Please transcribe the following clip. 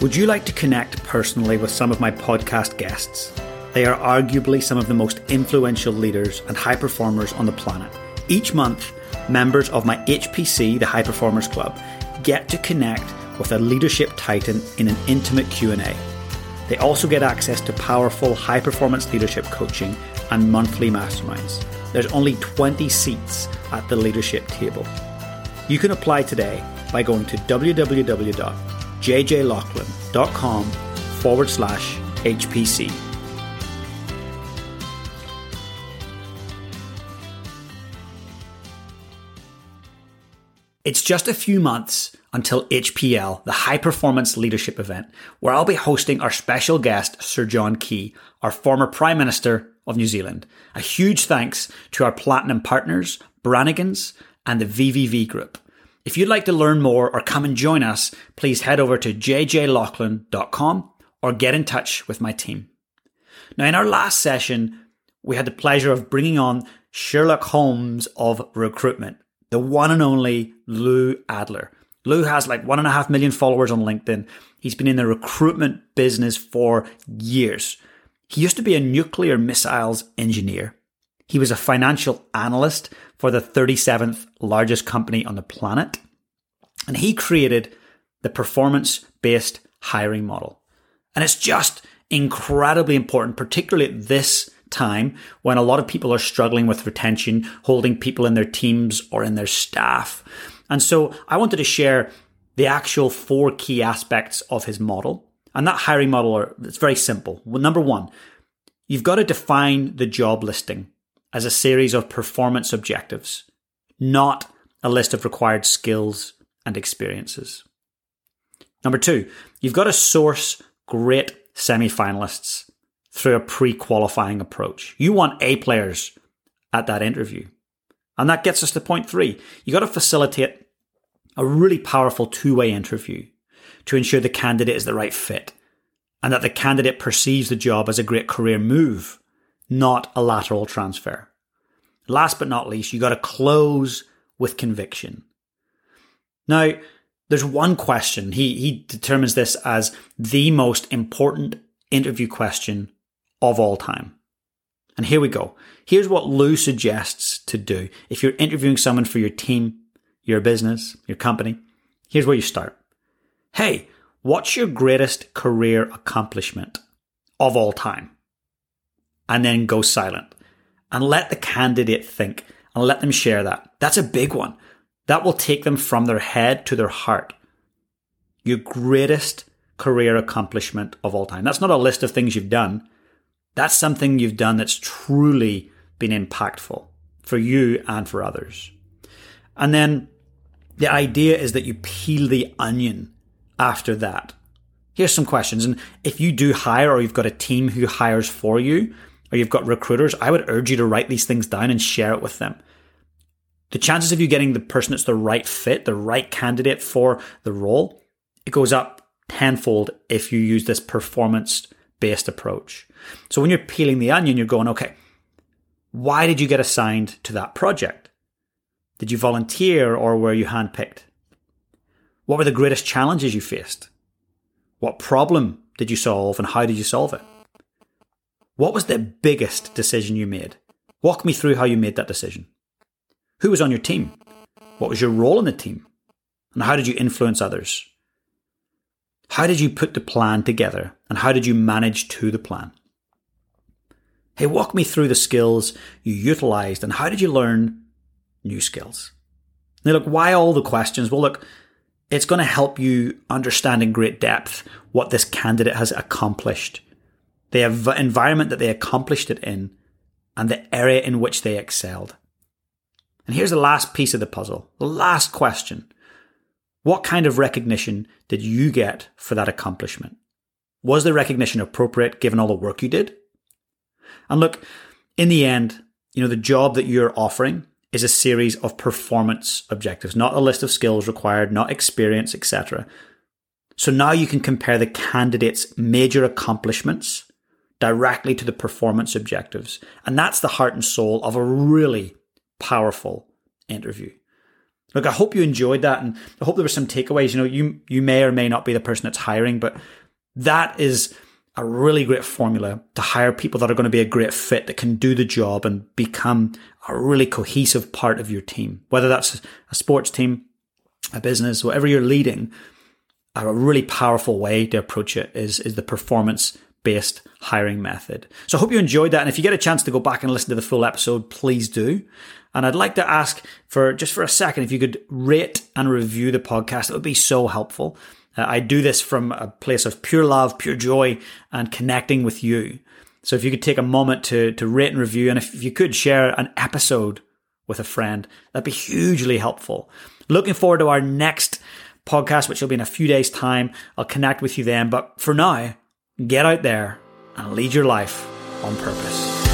Would you like to connect personally with some of my podcast guests? They are arguably some of the most influential leaders and high performers on the planet. Each month, members of my HPC, the High Performers Club, get to connect with a leadership titan in an intimate Q&A. They also get access to powerful high performance leadership coaching and monthly masterminds. There's only 20 seats at the leadership table. You can apply today by going to www.jjlachlan.com forward slash HPC. It's just a few months until HPL, the High Performance Leadership event, where I'll be hosting our special guest, Sir John Key, our former Prime Minister of New Zealand. A huge thanks to our platinum partners, Brannigans and the VVV Group. If you'd like to learn more or come and join us, please head over to jjlachlan.com or get in touch with my team. Now, in our last session, we had the pleasure of bringing on Sherlock Holmes of recruitment the one and only Lou Adler. Lou has like one and a half million followers on LinkedIn. He's been in the recruitment business for years. He used to be a nuclear missiles engineer. He was a financial analyst for the 37th largest company on the planet. And he created the performance based hiring model. And it's just incredibly important, particularly at this time when a lot of people are struggling with retention, holding people in their teams or in their staff. And so I wanted to share the actual four key aspects of his model. And that hiring model, are, it's very simple. Well, number one, you've got to define the job listing as a series of performance objectives, not a list of required skills and experiences. Number two, you've got to source great semi finalists through a pre qualifying approach. You want A players at that interview. And that gets us to point three. You've got to facilitate a really powerful two way interview to ensure the candidate is the right fit and that the candidate perceives the job as a great career move, not a lateral transfer. Last but not least, you got to close with conviction. Now, there's one question. He, he determines this as the most important interview question of all time. And here we go. Here's what Lou suggests to do. If you're interviewing someone for your team, your business, your company, here's where you start. Hey, what's your greatest career accomplishment of all time? And then go silent and let the candidate think and let them share that. That's a big one. That will take them from their head to their heart. Your greatest career accomplishment of all time. That's not a list of things you've done. That's something you've done that's truly been impactful for you and for others. And then the idea is that you peel the onion after that. Here's some questions. And if you do hire or you've got a team who hires for you, or you've got recruiters, I would urge you to write these things down and share it with them. The chances of you getting the person that's the right fit, the right candidate for the role, it goes up tenfold if you use this performance based approach. So when you're peeling the onion, you're going, okay, why did you get assigned to that project? Did you volunteer or were you handpicked? What were the greatest challenges you faced? What problem did you solve and how did you solve it? What was the biggest decision you made? Walk me through how you made that decision. Who was on your team? What was your role in the team? And how did you influence others? How did you put the plan together and how did you manage to the plan? Hey, walk me through the skills you utilized and how did you learn new skills? Now, look, why all the questions? Well, look, it's going to help you understand in great depth what this candidate has accomplished, the environment that they accomplished it in, and the area in which they excelled. And here's the last piece of the puzzle, the last question. What kind of recognition did you get for that accomplishment? Was the recognition appropriate given all the work you did? And look, in the end, you know, the job that you're offering is a series of performance objectives, not a list of skills required, not experience, etc. So now you can compare the candidate's major accomplishments directly to the performance objectives. And that's the heart and soul of a really powerful interview. Look, I hope you enjoyed that and I hope there were some takeaways. You know, you you may or may not be the person that's hiring, but that is a really great formula to hire people that are going to be a great fit that can do the job and become a really cohesive part of your team. Whether that's a sports team, a business, whatever you're leading, a really powerful way to approach it is, is the performance based hiring method. So I hope you enjoyed that. And if you get a chance to go back and listen to the full episode, please do. And I'd like to ask for just for a second, if you could rate and review the podcast, it would be so helpful. Uh, I do this from a place of pure love, pure joy, and connecting with you. So if you could take a moment to, to rate and review, and if you could share an episode with a friend, that'd be hugely helpful. Looking forward to our next podcast, which will be in a few days' time. I'll connect with you then. But for now, get out there and lead your life on purpose.